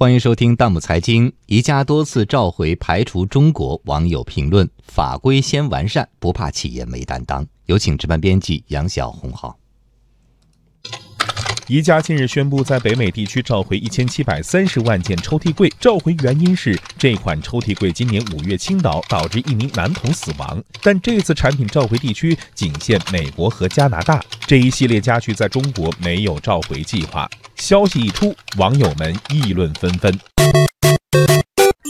欢迎收听《弹幕财经》。宜家多次召回排除中国，网友评论：法规先完善，不怕企业没担当。有请值班编辑杨晓红好。宜家近日宣布，在北美地区召回一千七百三十万件抽屉柜。召回原因是这款抽屉柜今年五月倾倒，导致一名男童死亡。但这次产品召回地区仅限美国和加拿大，这一系列家具在中国没有召回计划。消息一出，网友们议论纷纷。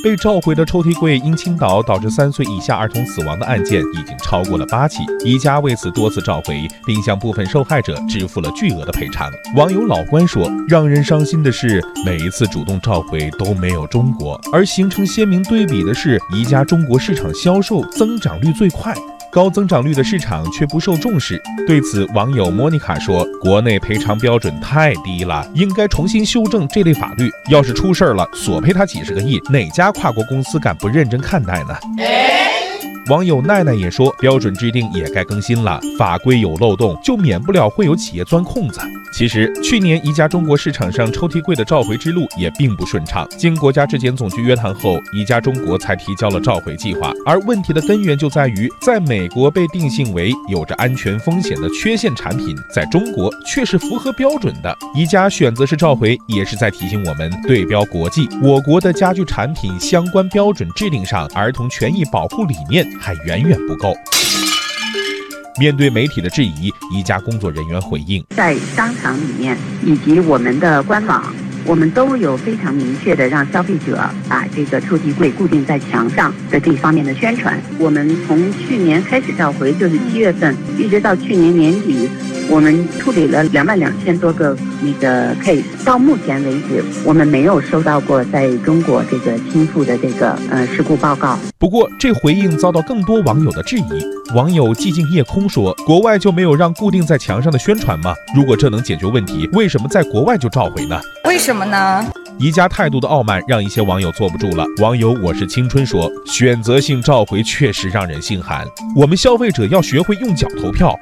被召回的抽屉柜因倾倒导致三岁以下儿童死亡的案件已经超过了八起，宜家为此多次召回，并向部分受害者支付了巨额的赔偿。网友老关说：“让人伤心的是，每一次主动召回都没有中国，而形成鲜明对比的是，宜家中国市场销售增长率最快。”高增长率的市场却不受重视。对此，网友莫妮卡说：“国内赔偿标准太低了，应该重新修正这类法律。要是出事儿了，索赔他几十个亿，哪家跨国公司敢不认真看待呢？”网友奈奈也说，标准制定也该更新了，法规有漏洞，就免不了会有企业钻空子。其实，去年宜家中国市场上抽屉柜的召回之路也并不顺畅。经国家质检总局约谈后，宜家中国才提交了召回计划。而问题的根源就在于，在美国被定性为有着安全风险的缺陷产品，在中国却是符合标准的。宜家选择式召回，也是在提醒我们，对标国际，我国的家具产品相关标准制定上，儿童权益保护理念。还远远不够。面对媒体的质疑，一家工作人员回应：在商场里面以及我们的官网，我们都有非常明确的让消费者把这个抽屉柜固定在墙上的这一方面的宣传。我们从去年开始召回，就是七月份，一直到去年年底。我们处理了两万两千多个那个 case，到目前为止，我们没有收到过在中国这个倾覆的这个呃事故报告。不过，这回应遭到更多网友的质疑。网友寂静夜空说：“国外就没有让固定在墙上的宣传吗？如果这能解决问题，为什么在国外就召回呢？为什么呢？”宜家态度的傲慢让一些网友坐不住了。网友我是青春说：“选择性召回确实让人心寒。我们消费者要学会用脚投票。”，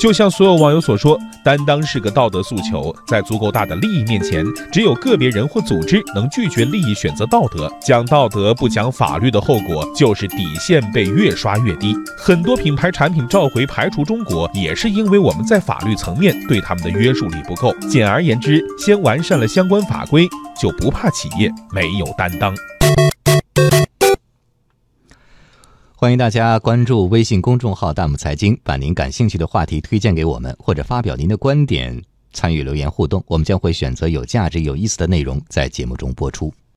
就像所有网友所说，担当是个道德诉求，在足够大的利益面前，只有个别人或组织能拒绝利益选择道德。讲道德不讲法律的后果，就是底线被越刷越低。很多品牌产品召回排除中国，也是因为我们在法律层面对他们的约束力不够。简而言之，先完善了相关法规，就不怕企业没有担当。欢迎大家关注微信公众号“大木财经”，把您感兴趣的话题推荐给我们，或者发表您的观点，参与留言互动。我们将会选择有价值、有意思的内容在节目中播出。